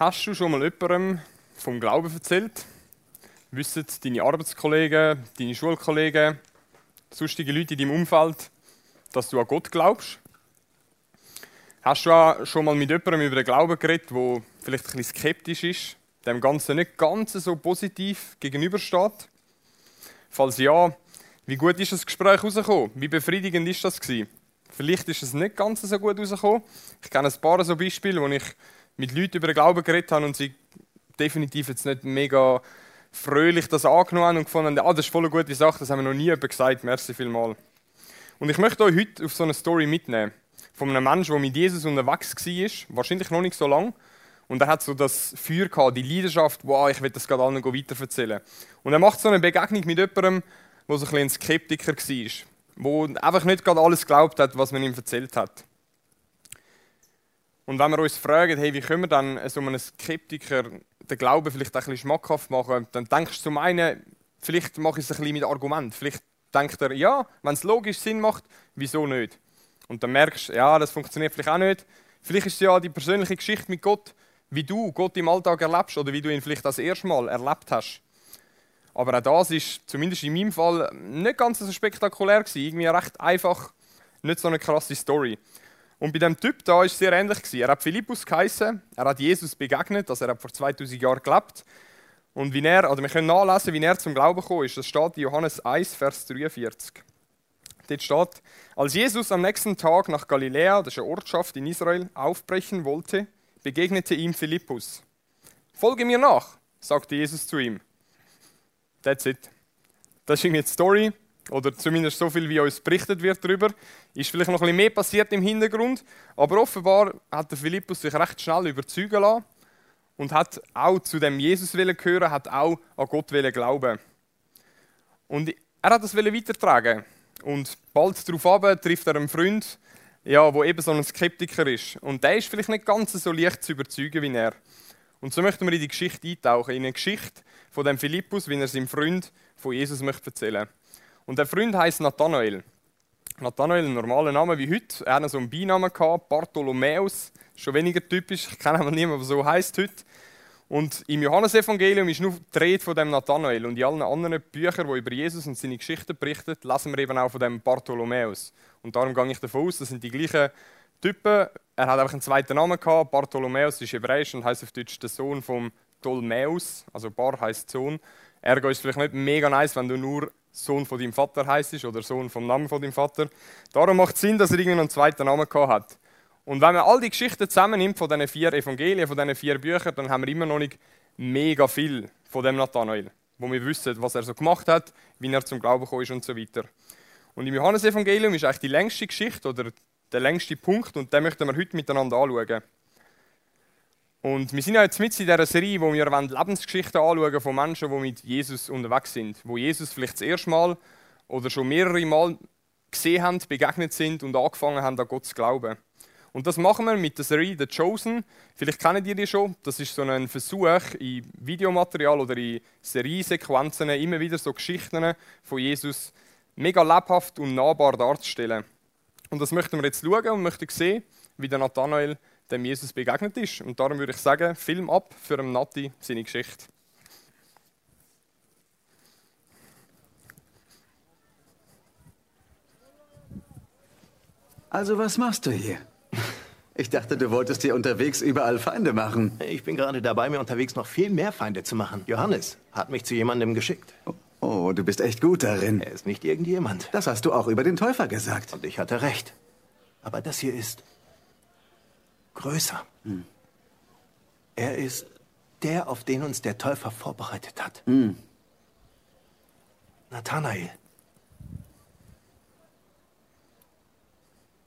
Hast du schon mal jemandem vom Glauben erzählt? Wissen deine Arbeitskollegen, deine Schulkollegen, sonstige Leute in deinem Umfeld, dass du an Gott glaubst? Hast du auch schon mal mit jemandem über den Glauben geredet, der vielleicht ein bisschen skeptisch ist, dem Ganzen nicht ganz so positiv gegenübersteht? Falls ja, wie gut ist das Gespräch rausgekommen? Wie befriedigend ist das gewesen? Vielleicht ist es nicht ganz so gut rausgekommen. Ich kenne ein paar so Beispiele, wo ich mit Leuten über den Glauben geredet habe und sie definitiv jetzt nicht mega fröhlich das angenommen haben und gefunden haben, ah, das ist voll eine gute Sache, das haben wir noch nie jemand gesagt, merci vielmal. Und ich möchte euch heute auf so eine Story mitnehmen, von einem Menschen, der mit Jesus unterwegs war, wahrscheinlich noch nicht so lange, und er hat so das Feuer gehabt, die Leidenschaft, wow, ich will das gerade allen weiterverzählen. Und er macht so eine Begegnung mit jemandem, der so ein, ein Skeptiker war, der einfach nicht gerade alles geglaubt hat, was man ihm erzählt hat. Und wenn wir uns fragen, hey, wie können wir dann so einem Skeptiker den Glauben vielleicht ein bisschen schmackhaft machen, dann denkst du zum einen, vielleicht mache ich es ein bisschen mit Argument. Vielleicht denkt er, ja, wenn es logisch Sinn macht, wieso nicht? Und dann merkst du, ja, das funktioniert vielleicht auch nicht. Vielleicht ist es ja die persönliche Geschichte mit Gott, wie du Gott im Alltag erlebst oder wie du ihn vielleicht das erste Mal erlebt hast. Aber auch das ist zumindest in meinem Fall nicht ganz so spektakulär gewesen. Irgendwie recht einfach, nicht so eine krasse Story. Und bei dem Typ da ist es sehr ähnlich gewesen. Er hat Philippus geheißen, er hat Jesus begegnet, also er hat vor 2000 Jahren gelebt. Und wie er, oder wir können nachlesen, wie er zum Glauben gekommen ist. Das steht in Johannes 1, Vers 43. Dort steht, als Jesus am nächsten Tag nach Galiläa, das ist eine Ortschaft in Israel, aufbrechen wollte, begegnete ihm Philippus. Folge mir nach, sagte Jesus zu ihm. That's it. Das ist irgendwie die Story oder zumindest so viel, wie uns berichtet wird darüber. Ist vielleicht noch ein bisschen mehr passiert im Hintergrund, aber offenbar hat der Philippus sich recht schnell überzeugen lassen und hat auch zu dem Jesus gehören, hat auch an Gott glauben. Und er hat das weitertragen und bald darauf trifft er einen Freund, ja, wo eben so ein Skeptiker ist. Und der ist vielleicht nicht ganz so leicht zu überzeugen wie er. Und so möchten wir in die Geschichte eintauchen, in eine Geschichte von dem Philippus, wie er seinem Freund von Jesus möchte erzählen möchte. Und der Freund heißt Nathanael. Nathanael, ein normaler Name wie heute. Er hatte so einen Beinamen gehabt, Bartholomäus. Schon weniger typisch. Ich kenne aber niemanden, der so heißt heute. Und im Johannesevangelium ist nur die Rede von dem Nathanael. Und in allen anderen Büchern, die über Jesus und seine Geschichte berichten, lesen wir eben auch von dem Bartholomäus. Und darum gehe ich davon aus, das sind die gleichen Typen. Er hat einfach einen zweiten Namen gehabt. Bartholomäus ist hebräisch und heißt auf Deutsch der Sohn vom Ptolemäus. Also Bar heißt Sohn. Ergo ist vielleicht nicht mega nice, wenn du nur Sohn von deinem Vater heißt oder Sohn vom Namen von deinem Vater. Darum macht es Sinn, dass er irgendwie einen zweiten Namen gehabt hat. Und wenn man all die Geschichten zusammennimmt von diesen vier Evangelien, von diesen vier Büchern, dann haben wir immer noch nicht mega viel von dem Nathanael, wo wir wissen, was er so gemacht hat, wie er zum Glauben gekommen ist und so weiter. Und im Johannesevangelium ist eigentlich die längste Geschichte oder der längste Punkt und den möchten wir heute miteinander anschauen. Und wir sind ja jetzt mit in dieser Serie, wo wir Lebensgeschichten anschauen von Menschen, die mit Jesus unterwegs sind. Wo Jesus vielleicht das erste Mal oder schon mehrere Mal gesehen haben, begegnet sind und angefangen haben, an Gott zu glauben. Und das machen wir mit der Serie The Chosen. Vielleicht kennt ihr die schon. Das ist so ein Versuch, in Videomaterial oder in Seriesequenzen immer wieder so Geschichten von Jesus mega lebhaft und nahbar darzustellen. Und das möchten wir jetzt schauen und möchten sehen, wie der Nathanael dem Jesus begegnet ist. Und darum würde ich sagen, Film ab für einen Nati seine Geschichte. Also was machst du hier? Ich dachte, du wolltest dir unterwegs überall Feinde machen. Ich bin gerade dabei, mir unterwegs noch viel mehr Feinde zu machen. Johannes hat mich zu jemandem geschickt. Oh, oh du bist echt gut darin. Er ist nicht irgendjemand. Das hast du auch über den Täufer gesagt. Und ich hatte recht. Aber das hier ist größer. Hm. Er ist der, auf den uns der Täufer vorbereitet hat. Hm. Nathanael.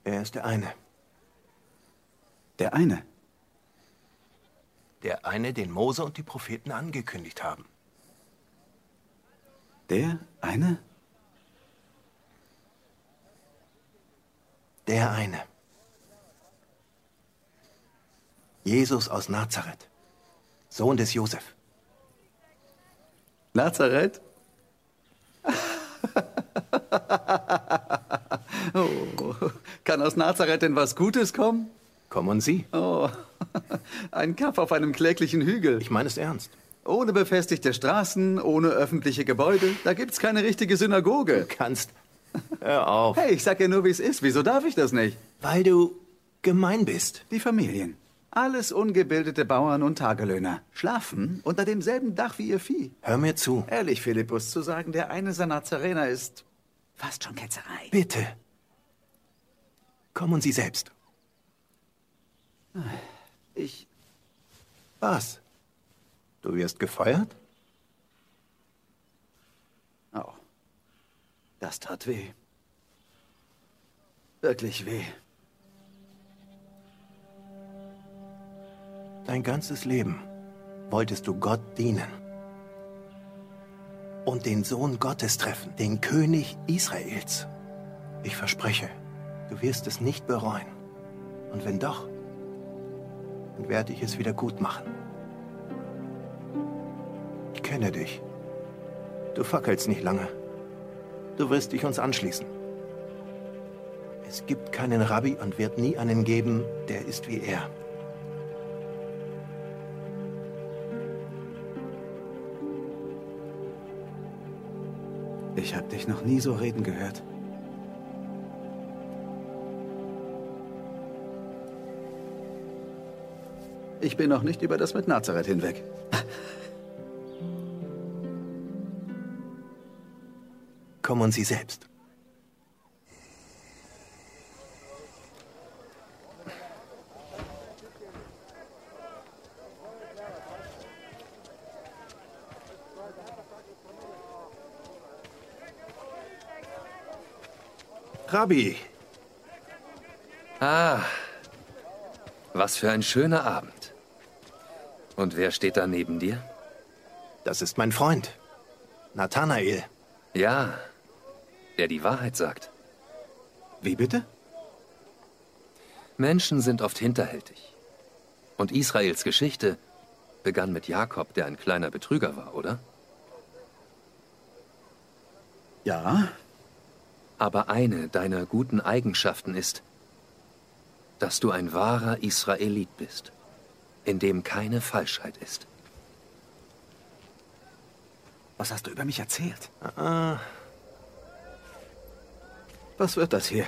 Er ist der eine. Der eine? Der eine, den Mose und die Propheten angekündigt haben. Der eine? Der eine. Jesus aus Nazareth, Sohn des Josef. Nazareth? oh, kann aus Nazareth denn was Gutes kommen? Kommen Sie. Oh. Ein Kaff auf einem kläglichen Hügel. Ich meine es ernst. Ohne befestigte Straßen, ohne öffentliche Gebäude. Da gibt's keine richtige Synagoge. Du kannst. Hör auf. Hey, ich sag ja nur, wie es ist. Wieso darf ich das nicht? Weil du gemein bist. Die Familien. Alles ungebildete Bauern und Tagelöhner. Schlafen unter demselben Dach wie ihr Vieh. Hör mir zu. Ehrlich, Philippus, zu sagen, der eine seiner Nazarener ist fast schon Ketzerei. Bitte. Kommen Sie selbst. Ich. Was? Du wirst gefeuert? Oh. Das tat weh. Wirklich weh. Dein ganzes Leben wolltest du Gott dienen. Und den Sohn Gottes treffen, den König Israels. Ich verspreche, du wirst es nicht bereuen. Und wenn doch, dann werde ich es wieder gut machen. Ich kenne dich. Du fackelst nicht lange. Du wirst dich uns anschließen. Es gibt keinen Rabbi und wird nie einen geben, der ist wie er. Ich habe dich noch nie so reden gehört. Ich bin noch nicht über das mit Nazareth hinweg. Kommen Sie selbst. Rabbi, Ah, was für ein schöner Abend. Und wer steht da neben dir? das ist mein Freund. Nathanael. Ja, der die Wahrheit sagt. Wie bitte? Menschen sind oft hinterhältig. Und Israels Geschichte begann mit Jakob, der ein kleiner Betrüger war, oder? Ja, Aber eine deiner guten Eigenschaften ist, dass du ein wahrer Israelit bist, in dem keine Falschheit ist. was hast du über mich erzählt? Ah, Was wird das hier?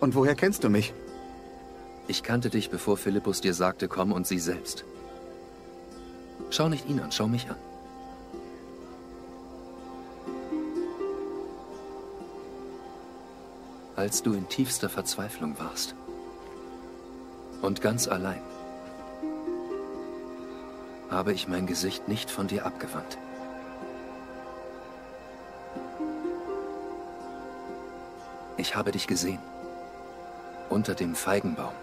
Und woher kennst du mich? Ich kannte dich, bevor Philippus dir sagte, komm und sieh selbst. Schau nicht ihn an, schau mich an. Als du in tiefster Verzweiflung warst und ganz allein, habe ich mein Gesicht nicht von dir abgewandt. Ich habe dich gesehen. Unter dem Feigenbaum.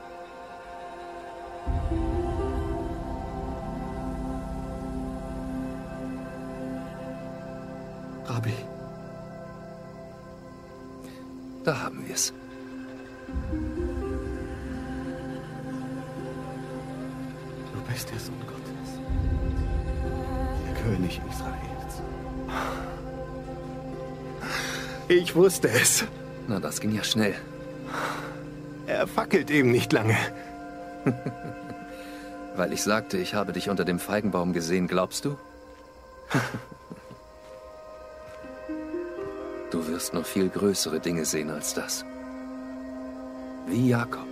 Es. du bist der Sohn Gottes. Der König Israels. ich wusste es. Na, das ging ja schnell. Er fackelt eben nicht lange. Weil ich sagte, ich habe dich unter dem Feigenbaum gesehen, glaubst du? Wirst noch viel größere Dinge sehen als das. Wie Jakob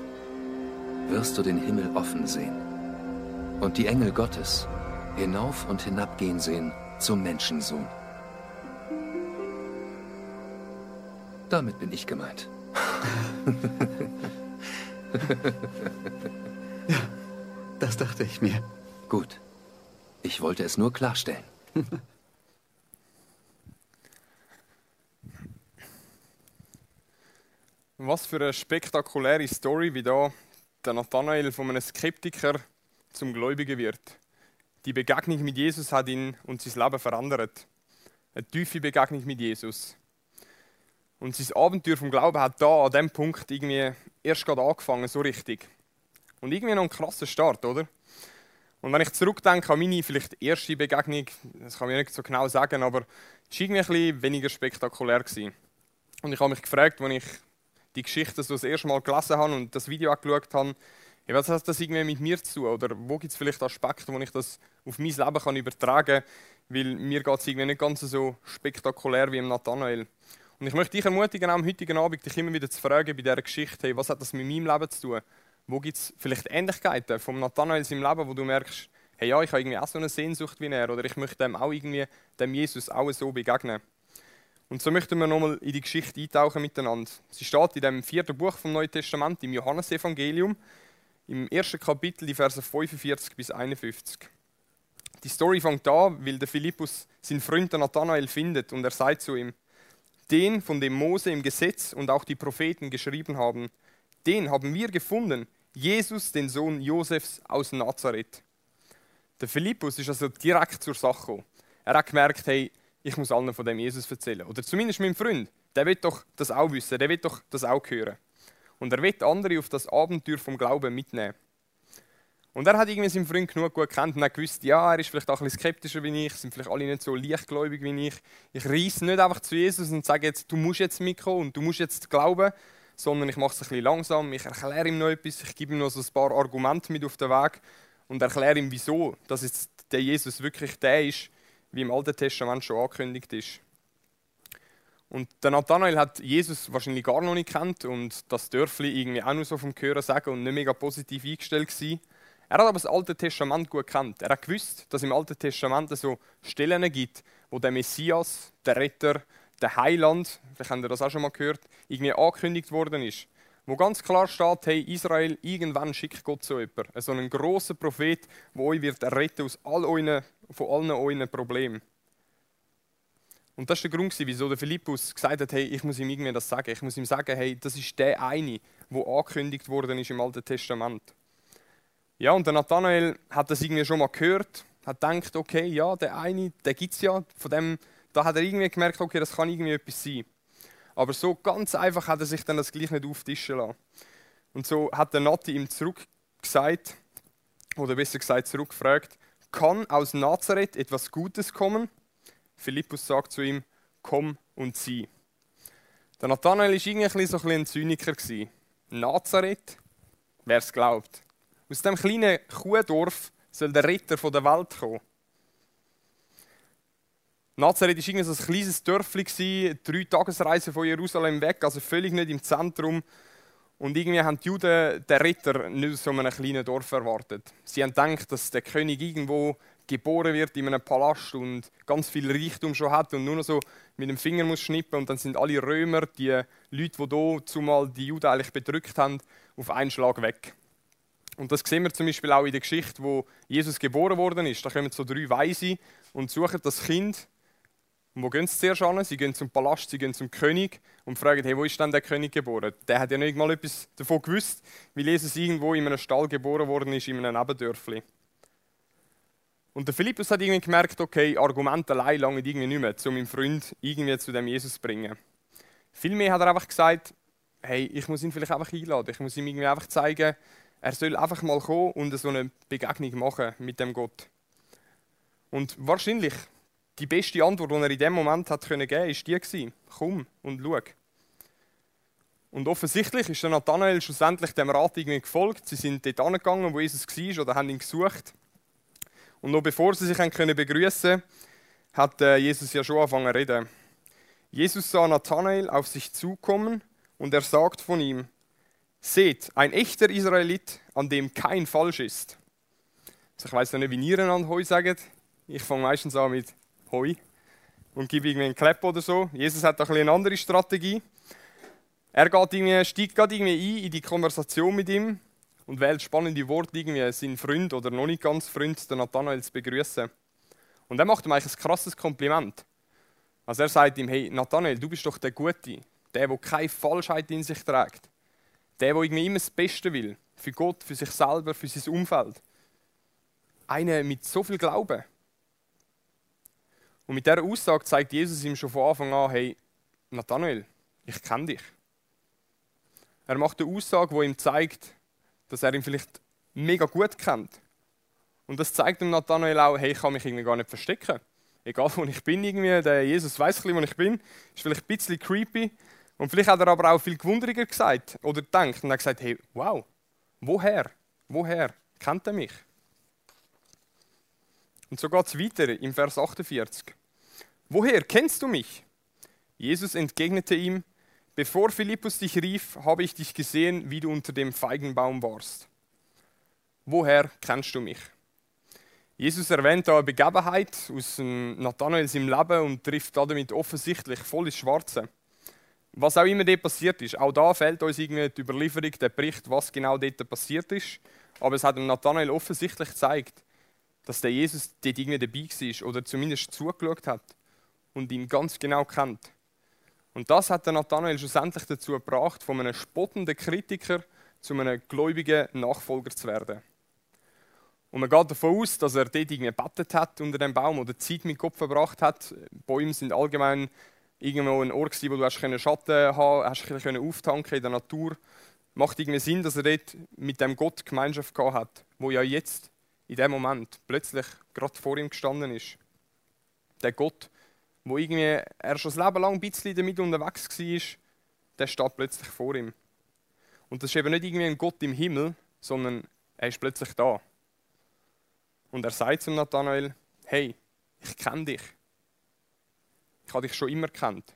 wirst du den Himmel offen sehen und die Engel Gottes hinauf und hinabgehen sehen zum Menschensohn. Damit bin ich gemeint. Das dachte ich mir. Gut. Ich wollte es nur klarstellen. Was für eine spektakuläre Story, wie da der Nathanael von einem Skeptiker zum Gläubigen wird. Die Begegnung mit Jesus hat ihn und sein Leben verändert. Eine tiefe Begegnung mit Jesus. Und sein Abenteuer vom Glauben hat da an dem Punkt irgendwie erst gerade angefangen, so richtig. Und irgendwie noch ein krasser Start, oder? Und wenn ich zurückdenke an meine vielleicht erste Begegnung, das kann ich nicht so genau sagen, aber es war irgendwie ein bisschen weniger spektakulär. Gewesen. Und ich habe mich gefragt, als ich die Geschichte so das erste Mal gelesen habe und das Video angeschaut habe, was hat das irgendwie mit mir zu tun? Oder wo gibt es vielleicht Aspekte, wo ich das auf mein Leben kann übertragen kann? Weil mir geht es irgendwie nicht ganz so spektakulär wie im Nathanael. Und ich möchte dich ermutigen, am heutigen Abend dich immer wieder zu fragen bei dieser Geschichte, hey, was hat das mit meinem Leben zu tun? Wo gibt es vielleicht Ähnlichkeiten vom Nathanael im Leben, wo du merkst, hey, ja, ich habe irgendwie auch so eine Sehnsucht wie er oder ich möchte dem auch irgendwie, dem Jesus auch so begegnen. Und so möchten wir nochmal in die Geschichte eintauchen miteinander. Sie steht in dem vierten Buch vom Neuen Testament, im Johannesevangelium, im ersten Kapitel, die Verse 45 bis 51. Die Story fängt an, weil der Philippus seinen Freund Nathanael findet und er sagt zu ihm, den, von dem Mose im Gesetz und auch die Propheten geschrieben haben, den haben wir gefunden, Jesus, den Sohn Josefs aus Nazareth. Der Philippus ist also direkt zur Sache. Er hat gemerkt, hey, ich muss allen von dem Jesus erzählen. Oder zumindest meinem Freund. Der wird doch das auch wissen, der wird doch das auch hören. Und er wird andere auf das Abenteuer vom Glauben mitnehmen. Und er hat irgendwie seinen Freund genug gut kennt und hat gewusst, ja, er ist vielleicht auch ein bisschen skeptischer wie ich, sind vielleicht alle nicht so leichtgläubig wie ich. Ich reise nicht einfach zu Jesus und sage jetzt, du musst jetzt mitkommen und du musst jetzt glauben, sondern ich mache es ein bisschen langsam, ich erkläre ihm noch etwas, ich gebe ihm noch so ein paar Argumente mit auf den Weg und erkläre ihm, wieso dass jetzt der Jesus wirklich der ist, wie im Alten Testament schon angekündigt ist. Und der Nathanael hat Jesus wahrscheinlich gar noch nicht kennt und das Dörfli irgendwie auch nur so vom Hören sagen und nicht mega positiv eingestellt gewesen. Er hat aber das Alte Testament gut kennt. Er hat gewusst, dass im Alten Testament so Stellen gibt, wo der Messias, der Retter, der Heiland, vielleicht habt ihr das auch schon mal gehört, irgendwie angekündigt worden ist. Wo ganz klar steht, hey Israel, irgendwann schickt Gott so jemanden. So einen grossen Prophet, der euch wird retten aus all euren, von allen euren Problemen. Und das war der Grund, wieso der Philippus gesagt hat, hey, ich muss ihm irgendwie das sagen. Ich muss ihm sagen, hey, das ist der eine, der angekündigt worden ist im Alten Testament. Ja, und der Nathanael hat das irgendwie schon mal gehört, hat gedacht, okay, ja, der eine, der gibt es ja. Von dem, da hat er irgendwie gemerkt, okay, das kann irgendwie etwas sein. Aber so ganz einfach hat er sich dann das gleich nicht auftischen lassen. Und so hat der Nati ihm zurückgesagt, oder besser gesagt zurückgefragt, kann aus Nazareth etwas Gutes kommen? Philippus sagt zu ihm, komm und sieh. Der Nathanael war irgendwie so ein, Zyniker. Nazareth, wer es glaubt. Aus dem kleinen Kuhdorf soll der Ritter der Welt kommen. Nazareth war so ein kleines Dörfli, drei Tagesreisen von Jerusalem weg, also völlig nicht im Zentrum. Und irgendwie haben die Juden den Ritter nicht aus so einem kleinen Dorf erwartet. Sie haben gedacht, dass der König irgendwo geboren wird in einem Palast und ganz viel Reichtum schon hat und nur noch so mit dem Finger muss schnippen und dann sind alle Römer, die Leute, die hier zumal die Juden eigentlich bedrückt haben, auf einen Schlag weg. Und das sehen wir zum Beispiel auch in der Geschichte, wo Jesus geboren worden ist. Da kommen so drei Weise und suchen das Kind. Und wo gehen sie zuerst an? Sie gehen zum Palast, sie gehen zum König und fragen, hey, wo ist denn der König geboren? Der hat ja nicht mal etwas davon gewusst, weil Jesus irgendwo in einem Stall geboren worden ist, in einem Nebendörfli. Und der Philippus hat irgendwie gemerkt, okay, Argumente allein lange irgendwie nicht mehr, um meinen Freund irgendwie zu dem Jesus zu bringen. Vielmehr hat er einfach gesagt, hey, ich muss ihn vielleicht einfach einladen. Ich muss ihm irgendwie einfach zeigen, er soll einfach mal kommen und so eine Begegnung machen mit dem Gott. Und wahrscheinlich die beste Antwort, die er in dem Moment hat können geben, ist die gewesen, komm und schau. Und offensichtlich ist der Nathanael schlussendlich dem Rat irgendwie gefolgt. Sie sind dort angegangen, wo Jesus war, oder haben ihn gesucht. Und noch bevor sie sich können begrüßen, hat äh, Jesus ja schon angefangen zu reden. Jesus sah Nathanael auf sich zukommen und er sagt von ihm: Seht, ein echter Israelit, an dem kein Falsch ist. Also ich weiß nicht, wie ihr an Heu sagt. Ich fange meistens an mit Heu und gebe irgendwie einen Klepp oder so. Jesus hat ein eine andere Strategie. Er geht irgendwie, steigt gerade irgendwie ein in die Konversation mit ihm und wählt spannende Worte, irgendwie seinen Freund oder noch nicht ganz Freund, den Nathanael, zu begrüßen. Und er macht ihm eigentlich ein krasses Kompliment. Also er sagt ihm, hey Nathanael, du bist doch der Gute, der, der keine Falschheit in sich trägt. Der, der irgendwie immer das Beste will. Für Gott, für sich selber, für sein Umfeld. Einer mit so viel Glauben. Und mit dieser Aussage zeigt Jesus ihm schon von Anfang an, hey Nathanael, ich kenne dich. Er macht eine Aussage, die ihm zeigt, dass er ihn vielleicht mega gut kennt. Und das zeigt dem Nathanael auch, hey, ich kann mich irgendwie gar nicht verstecken. Egal, wo ich bin, irgendwie, der Jesus weiß ein wo ich bin. Ist vielleicht ein bisschen creepy. Und vielleicht hat er aber auch viel gewunderiger gesagt oder gedacht und hat gesagt, hey, wow, woher? Woher kennt er mich? Und so geht es weiter im Vers 48. Woher kennst du mich? Jesus entgegnete ihm, Bevor Philippus dich rief, habe ich dich gesehen, wie du unter dem Feigenbaum warst. Woher kennst du mich? Jesus erwähnt da eine Begebenheit aus Nathanaels im Leben und trifft damit offensichtlich voll ins Schwarze. Was auch immer dort passiert ist, auch da fehlt uns irgendwie die Überlieferung, der Bericht, was genau dort passiert ist. Aber es hat Nathanael offensichtlich gezeigt, dass der Jesus dort irgendwie dabei war oder zumindest zugeschaut hat und ihn ganz genau kennt. Und das hat der Nathanael schlussendlich dazu gebracht, von einem spottenden Kritiker zu einem gläubigen Nachfolger zu werden. Und man geht davon aus, dass er dort irgendwie gebetet hat unter dem Baum oder Zeit mit Kopf verbracht hat. Bäume sind allgemein irgendwo ein Ort, wo du hast Schatten haben hast auftanken in der Natur. Macht irgendwie Sinn, dass er dort mit dem Gott Gemeinschaft gehabt hat, wo ja jetzt, in dem Moment, plötzlich gerade vor ihm gestanden ist. Der Gott, wo irgendwie er schon das Leben lang ein bisschen damit unterwegs war, der steht plötzlich vor ihm. Und das ist eben nicht irgendwie ein Gott im Himmel, sondern er ist plötzlich da. Und er sagt zum Nathanael: Hey, ich kenne dich. Ich habe dich schon immer kennt.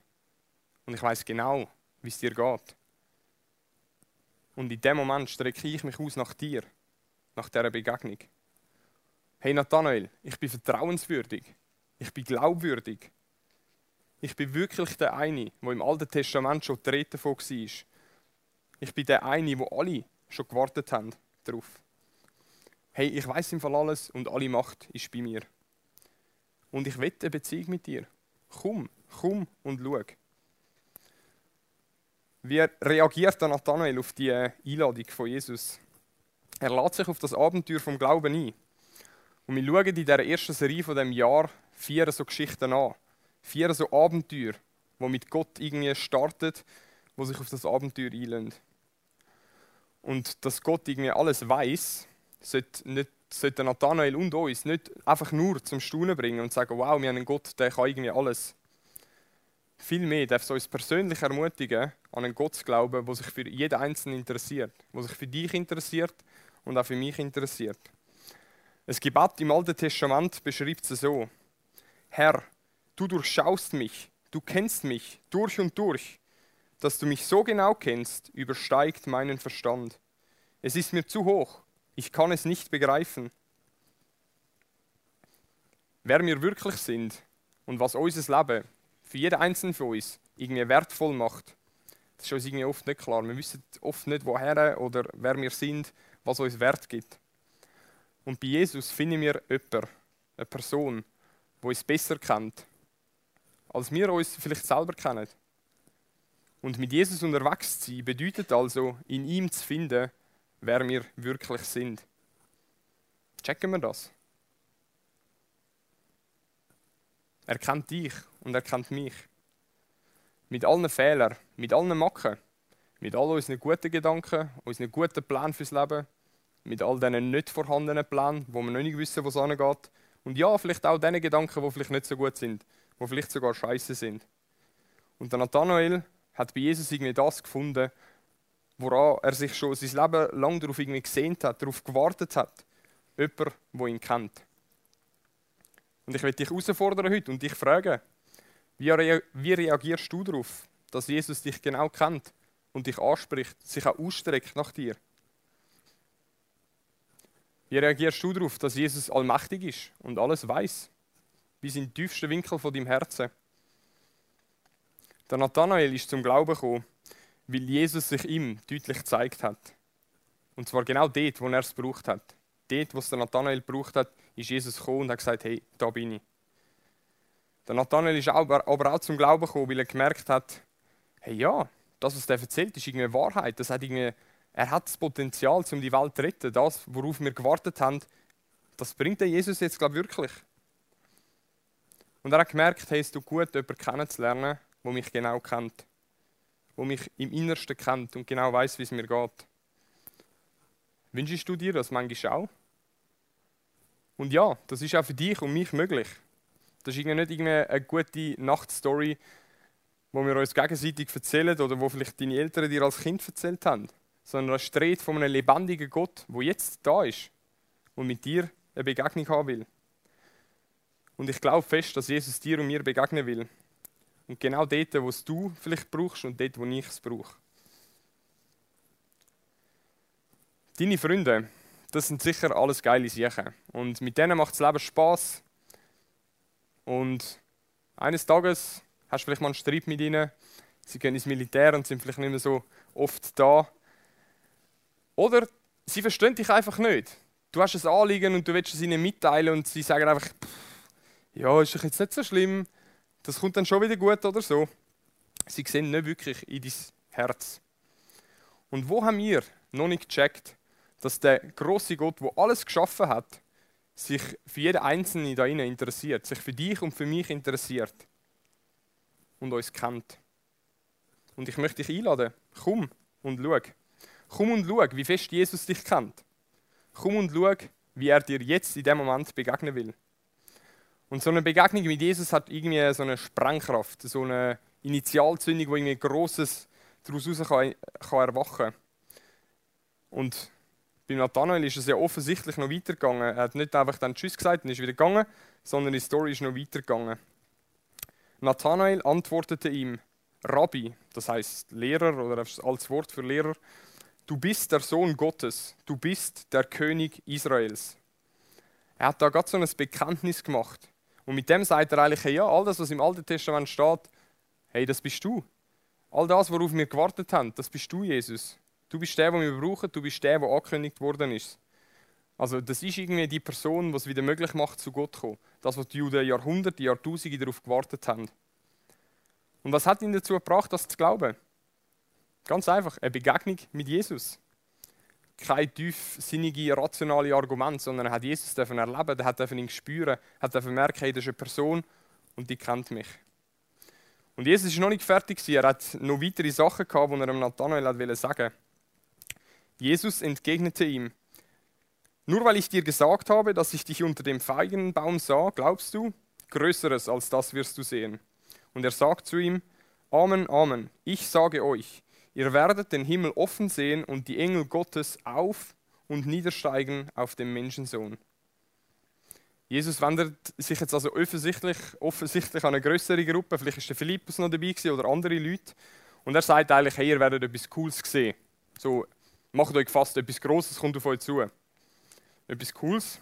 Und ich weiß genau, wie es dir geht. Und in dem Moment strecke ich mich aus nach dir, nach dieser Begegnung. Hey Nathanael, ich bin vertrauenswürdig. Ich bin glaubwürdig. Ich bin wirklich der eine, der im Alten Testament schon die davon war. Ich bin der eine, wo alle schon gewartet haben darauf. Hey, ich weiß im Fall alles und alle Macht ist bei mir. Und ich wette eine Beziehung mit dir. Komm, komm und schau. Wie reagiert der Nathanael auf die Einladung von Jesus? Er lädt sich auf das Abenteuer vom Glauben ein. Und wir schauen in dieser ersten Serie von dem Jahr vier so Geschichten an vier so Abenteuer, wo mit Gott irgendwie startet, wo sich auf das Abenteuer einlösen. Und dass Gott irgendwie alles weiß, sollte, sollte Nathanael und uns nicht einfach nur zum Staunen bringen und sagen, wow, wir haben einen Gott, der kann irgendwie alles. Vielmehr darf es uns persönlich ermutigen, an einen Gott zu glauben, der sich für jeden Einzelnen interessiert, der sich für dich interessiert und auch für mich interessiert. Ein Gebet im Alten Testament beschreibt es so: Herr, Du durchschaust mich, du kennst mich durch und durch. Dass du mich so genau kennst, übersteigt meinen Verstand. Es ist mir zu hoch, ich kann es nicht begreifen. Wer wir wirklich sind und was unser Leben für jeden Einzelnen von uns irgendwie wertvoll macht, das ist uns irgendwie oft nicht klar. Wir wissen oft nicht, woher oder wer wir sind, was uns Wert gibt. Und bei Jesus finden wir jemanden, eine Person, die uns besser kennt als wir uns vielleicht selber kennen. Und mit Jesus unterwegs zu sein, bedeutet also, in ihm zu finden, wer wir wirklich sind. Checken wir das? Er kennt dich und er kennt mich. Mit allen Fehlern, mit allen Macken, mit all unseren guten Gedanken, unseren guten Plänen fürs Leben, mit all diesen nicht vorhandenen Plänen, wo wir noch nicht wissen, wo es angeht. Und ja, vielleicht auch diesen Gedanken, die vielleicht nicht so gut sind die vielleicht sogar scheiße sind. Und der Nathanael hat bei Jesus irgendwie das gefunden, woran er sich schon sein Leben lang darauf irgendwie gesehnt hat, darauf gewartet hat. Jemand, der ihn kennt. Und ich will dich herausfordern heute und dich fragen, wie, wie reagierst du darauf, dass Jesus dich genau kennt und dich anspricht, sich auch ausstreckt nach dir? Wie reagierst du darauf, dass Jesus allmächtig ist und alles weiß? Bis in den tiefsten Winkel von deinem Herzen. Der Nathanael ist zum Glauben gekommen, weil Jesus sich ihm deutlich gezeigt hat. Und zwar genau dort, wo er es gebraucht hat. Dort, wo es der Nathanael gebraucht hat, ist Jesus gekommen und hat gesagt, hey, da bin ich. Der Nathanael ist aber, auch zum Glauben gekommen, weil er gemerkt hat, hey ja, das, was er erzählt, ist irgendwie Wahrheit. Das hat irgendwie, er hat das Potenzial, um die Welt zu retten. Das, worauf wir gewartet haben, das bringt der Jesus jetzt, glaube ich, wirklich. Und er hat gemerkt, hey, es tut gut, jemanden kennenzulernen, der mich genau kennt. Der mich im Innersten kennt und genau weiß, wie es mir geht. Wünschst du dir das manchmal auch? Und ja, das ist auch für dich und mich möglich. Das ist nicht eine gute Nachtstory, wo wir uns gegenseitig erzählen oder wo vielleicht deine Eltern dir als Kind erzählt haben. sondern es steht von einem lebendigen Gott, wo jetzt da ist und mit dir eine Begegnung haben will. Und ich glaube fest, dass Jesus dir und mir begegnen will. Und genau dort, wo es du vielleicht brauchst und dort, wo ich es brauche. Deine Freunde, das sind sicher alles geile Sachen. Und mit denen macht das Leben Spaß. Und eines Tages hast du vielleicht mal einen Streit mit ihnen. Sie gehen ins Militär und sind vielleicht nicht mehr so oft da. Oder sie verstehen dich einfach nicht. Du hast ein Anliegen und du willst es ihnen mitteilen und sie sagen einfach, ja, ist jetzt nicht so schlimm, das kommt dann schon wieder gut oder so. Sie sehen nicht wirklich in dein Herz. Und wo haben wir noch nicht gecheckt, dass der große Gott, wo alles geschaffen hat, sich für jeden Einzelnen da innen interessiert, sich für dich und für mich interessiert und uns kennt. Und ich möchte dich einladen, komm und schau. Komm und schau, wie fest Jesus dich kennt. Komm und schau, wie er dir jetzt in dem Moment begegnen will. Und so eine Begegnung mit Jesus hat irgendwie so eine Sprengkraft, so eine Initialzündung, wo irgendwie Großes daraus raus kann, kann erwachen. Und bei Nathanael ist es ja offensichtlich noch weitergegangen. Er hat nicht einfach dann Tschüss gesagt und ist wieder gegangen, sondern die Story ist noch weitergegangen. Nathanael antwortete ihm, Rabbi, das heißt Lehrer oder als Wort für Lehrer, du bist der Sohn Gottes, du bist der König Israels. Er hat da gerade so ein Bekenntnis gemacht. Und mit dem sagt er eigentlich, hey, ja, all das, was im Alten Testament steht, hey, das bist du. All das, worauf wir gewartet haben, das bist du, Jesus. Du bist der, den wir brauchen, du bist der, der angekündigt worden ist. Also das ist irgendwie die Person, die es wieder möglich macht, zu Gott zu kommen. Das, was die Juden Jahrhunderte, Jahrtausende darauf gewartet haben. Und was hat ihn dazu gebracht, das zu glauben? Ganz einfach, eine Begegnung mit Jesus. Kein tiefsinnige, rationale Argument, sondern er hat Jesus erleben, er hat ihn spüren, hat merken, hey, das ist eine Person und die kennt mich. Und Jesus ist noch nicht fertig, er hat noch weitere Sachen gehabt, die er dem Nathanael sagen. Jesus entgegnete ihm, nur weil ich dir gesagt habe, dass ich dich unter dem Feigenbaum sah, glaubst du, Größeres als das wirst du sehen. Und er sagt zu ihm, Amen, Amen, ich sage euch, ihr werdet den Himmel offen sehen und die Engel Gottes auf und niedersteigen auf den Menschensohn. Jesus wendet sich jetzt also offensichtlich, offensichtlich an eine größere Gruppe, vielleicht ist der Philippus noch dabei oder andere Leute, und er sagt eigentlich, hey, ihr werdet etwas Cooles sehen. So, macht euch fast etwas Großes kommt auf euch zu. Etwas Cooles.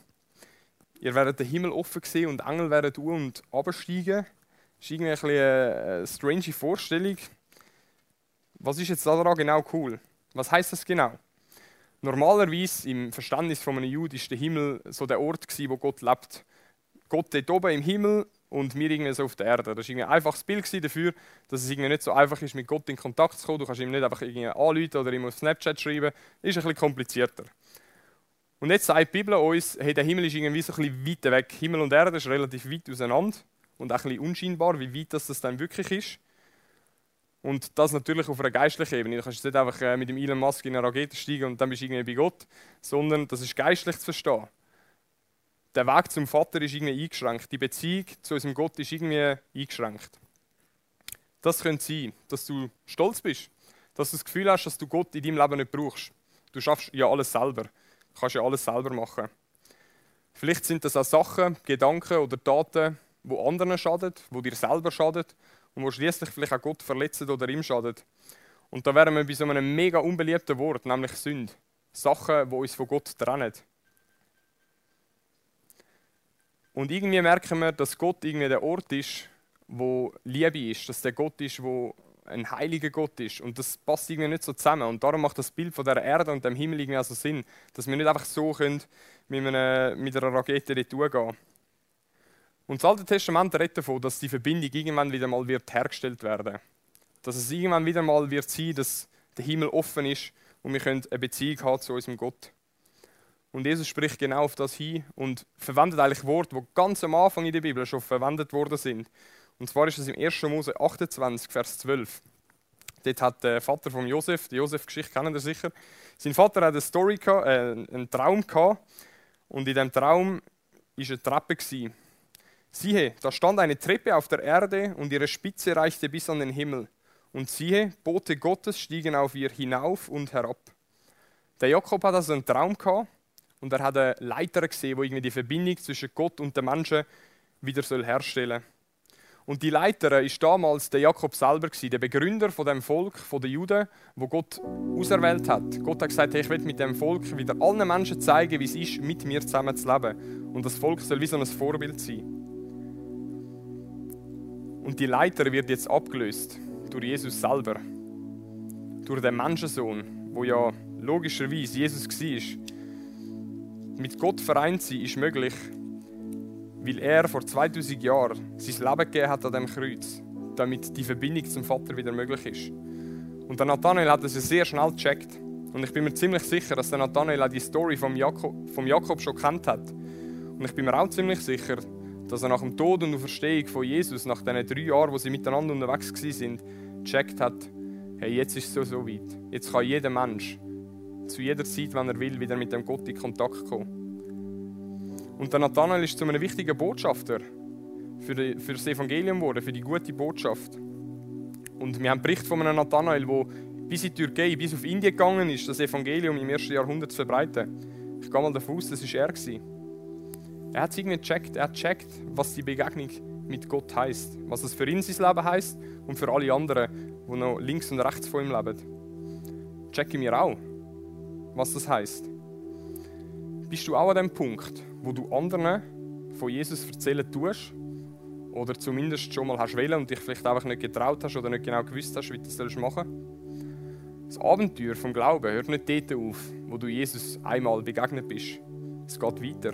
Ihr werdet den Himmel offen sehen und Engel werden um und absteigen. Das ist irgendwie eine, strange Vorstellung. Was ist jetzt daran genau cool? Was heißt das genau? Normalerweise im Verständnis von einem Juden ist der Himmel so der Ort wo Gott lebt. Gott dort oben im Himmel und wir irgendwie so auf der Erde. Das war ein einfaches Bild dafür, dass es irgendwie nicht so einfach ist, mit Gott in Kontakt zu kommen. Du kannst ihm nicht einfach irgendwie anrufen oder ihm auf Snapchat schreiben. Das ist ein bisschen komplizierter. Und jetzt sagt die Bibel uns, hey, der Himmel ist irgendwie so ein bisschen weit weg. Himmel und Erde ist relativ weit auseinander und auch ein bisschen unscheinbar, wie weit das dann wirklich ist. Und das natürlich auf einer geistlichen Ebene. Du kannst nicht einfach äh, mit dem Elon Musk in eine Rakete steigen und dann bist du irgendwie bei Gott, sondern das ist geistlich zu verstehen der Weg zum Vater ist irgendwie eingeschränkt. Die Beziehung zu unserem Gott ist irgendwie eingeschränkt. Das könnte sein, dass du stolz bist, dass du das Gefühl hast, dass du Gott in deinem Leben nicht brauchst. Du schaffst ja alles selber. Du kannst ja alles selber machen. Vielleicht sind das auch Sachen, Gedanken oder Taten, die anderen schaden, die dir selber schaden und wo schließlich vielleicht auch Gott verletzen oder ihm schaden. Und da wären wir bei so einem mega unbeliebten Wort, nämlich Sünde. Sachen, die uns von Gott trennen. Und irgendwie merken wir, dass Gott irgendwie der Ort ist, wo Liebe ist, dass der Gott ist, wo ein heiliger Gott ist. Und das passt irgendwie nicht so zusammen. Und darum macht das Bild von der Erde und dem Himmel irgendwie also Sinn, dass wir nicht einfach so können, mit, einer, mit einer Rakete dort gehen. Und das Alte Testament redet davon, dass die Verbindung irgendwann wieder mal wird hergestellt werden. Dass es irgendwann wieder mal wird sein, dass der Himmel offen ist und wir können eine Beziehung haben zu unserem Gott. Und Jesus spricht genau auf das hin und verwendet eigentlich Worte, die ganz am Anfang in der Bibel schon verwendet worden sind. Und zwar ist es im 1. Mose 28, Vers 12. Dort hat der Vater von Josef, die Josef-Geschichte kennen ihr sicher, sein Vater hat eine Story äh, einen Traum gehabt und in dem Traum war eine Treppe. Gewesen. Siehe, da stand eine Treppe auf der Erde und ihre Spitze reichte bis an den Himmel. Und siehe, Bote Gottes stiegen auf ihr hinauf und herab. Der Jakob hat also einen Traum gehabt und er hat einen Leiter gesehen, der irgendwie die Verbindung zwischen Gott und den Menschen wieder herstellen soll. Und die Leiter ist damals der Jakob selber der Begründer von dem Volk, von den Juden, wo Gott auserwählt hat. Gott hat gesagt, hey, ich will mit dem Volk wieder allen Menschen zeigen, wie es ist, mit mir zusammen zu leben. Und das Volk soll wie so ein Vorbild sein. Und die Leiter wird jetzt abgelöst durch Jesus selber, durch den Menschensohn, wo ja logischerweise Jesus war. Mit Gott vereint sein ist möglich, weil er vor 2000 Jahren sein Leben gegeben hat an dem Kreuz, damit die Verbindung zum Vater wieder möglich ist. Und der Nathanael hat das sehr schnell gecheckt. Und ich bin mir ziemlich sicher, dass der Nathanael auch die Story vom Jakob, vom Jakob schon kennt hat. Und ich bin mir auch ziemlich sicher, dass er nach dem Tod und der Verstehung von Jesus, nach diesen drei Jahren, wo sie miteinander unterwegs waren, gecheckt hat, hey, jetzt ist es so, so weit. Jetzt kann jeder Mensch zu jeder Zeit, wenn er will, wieder mit dem Gott in Kontakt kommen. Und der Nathanael ist zu einem wichtigen Botschafter für, die, für das Evangelium geworden, für die gute Botschaft. Und wir haben einen Bericht von einem Nathanael, der bis in die Türkei, bis auf Indien gegangen ist, das Evangelium im ersten Jahrhundert zu verbreiten. Ich gehe mal davon aus, das war er. Er hat es irgendwie gecheckt, er hat gecheckt, was die Begegnung mit Gott heißt, was es für ihn sein Leben heißt und für alle anderen, die noch links und rechts von ihm leben. Checke mir auch, was das heißt. Bist du auch an dem Punkt, wo du anderen von Jesus erzählen tust oder zumindest schon mal hast wählen und dich vielleicht einfach nicht getraut hast oder nicht genau gewusst hast, wie du das machen sollst? Das Abenteuer vom Glauben hört nicht dort auf, wo du Jesus einmal begegnet bist. Es geht weiter.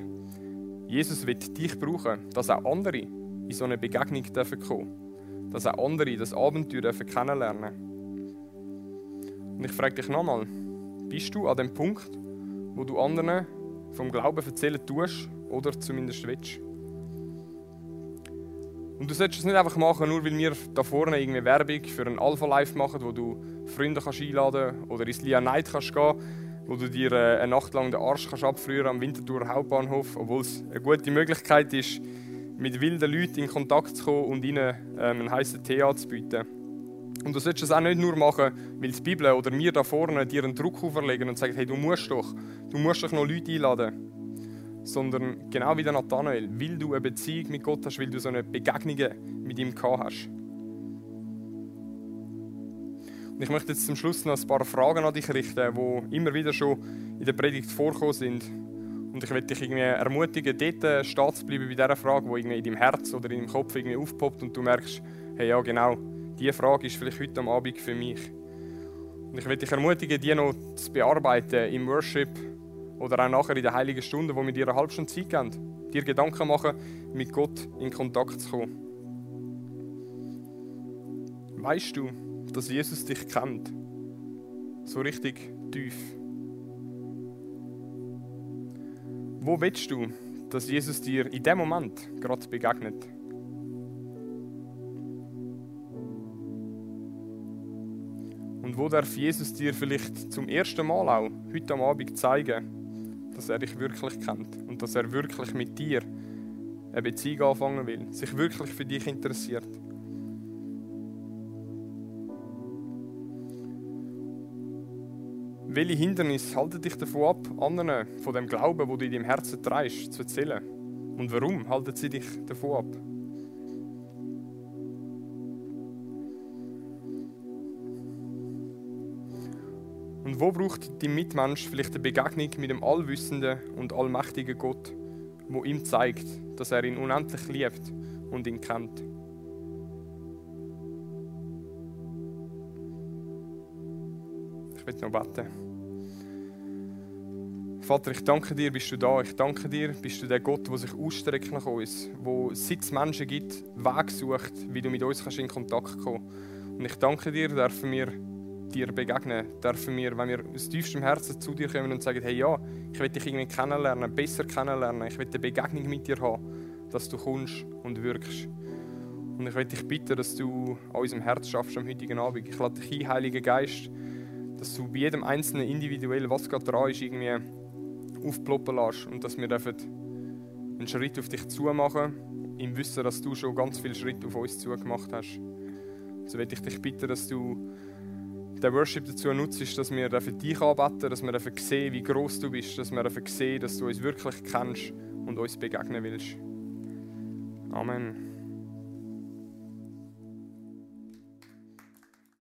Jesus wird dich brauchen, dass auch andere in so eine Begegnung kommen dürfen. Dass auch andere das Abenteuer dürfen kennenlernen Und ich frage dich nochmal, bist du an dem Punkt, wo du anderen vom Glauben erzählen tust oder zumindest willst. Und du solltest es nicht einfach machen, nur weil wir da vorne irgendwie Werbung für ein Alpha Life machen, wo du Freunde kannst einladen oder ins Lia Night kannst gehen, wo du dir äh, eine Nacht lang den Arsch kannst abfrieren am Winterthur Hauptbahnhof, obwohl es eine gute Möglichkeit ist, mit wilden Leuten in Kontakt zu kommen und ihnen ähm, einen heißen Tee anzubieten. Und du solltest es auch nicht nur machen, weil die Bibel oder wir da vorne dir einen Druck auferlegen und sagen, hey, du musst doch, du musst doch noch Leute einladen. Sondern genau wie der Nathanael, weil du eine Beziehung mit Gott hast, weil du so eine Begegnung mit ihm gehabt hast. Ich möchte jetzt zum Schluss noch ein paar Fragen an dich richten, die immer wieder schon in der Predigt vorgekommen sind. Und ich möchte dich irgendwie ermutigen, dort stehen zu bleiben bei dieser Frage, die irgendwie in deinem Herz oder in deinem Kopf irgendwie aufpoppt und du merkst, hey, ja genau, diese Frage ist vielleicht heute am Abend für mich. Und ich möchte dich ermutigen, die noch zu bearbeiten im Worship oder auch nachher in der Heiligen Stunde, wo wir dir eine halbe Stunde Zeit geben, dir Gedanken machen, mit Gott in Kontakt zu kommen. Weißt du, dass Jesus dich kennt? So richtig tief. Wo willst du, dass Jesus dir in dem Moment gerade begegnet? Und wo darf Jesus dir vielleicht zum ersten Mal auch heute am Abend zeigen, dass er dich wirklich kennt und dass er wirklich mit dir eine Beziehung anfangen will, sich wirklich für dich interessiert. Welche Hindernisse halten dich davon ab, anderen von dem Glauben, wo du in deinem Herzen trägst, zu erzählen? Und warum halten sie dich davon ab? Und wo braucht die Mitmensch vielleicht eine Begegnung mit dem allwissenden und allmächtigen Gott, wo ihm zeigt, dass er ihn unendlich liebt und ihn kennt? Ich will noch beten. Vater, ich danke dir, bist du da. Ich danke dir, bist du der Gott, der sich ausstreckt nach uns, wo seit es Menschen gibt, Weg sucht, wie du mit uns kannst in Kontakt kommen Und ich danke dir, dürfen wir dir begegnen, dürfen wir, wenn wir aus tiefstem Herzen zu dir kommen und sagen, hey ja, ich will dich irgendwie kennenlernen, besser kennenlernen, ich will eine Begegnung mit dir haben, dass du kommst und wirkst. Und ich will dich bitten, dass du an unserem Herz schaffst am heutigen Abend. Ich lade dich ein, Heiliger Geist, dass du bei jedem Einzelnen individuell, was gerade dran ist, irgendwie aufploppen lässt und dass wir einen Schritt auf dich zu machen, im Wissen, dass du schon ganz viele Schritte auf uns zugemacht hast. So will ich dich bitten, dass du den Worship dazu nutzt, dass wir dich anbeten dass wir sehen, wie groß du bist, dass wir sehen, dass du uns wirklich kennst und uns begegnen willst. Amen.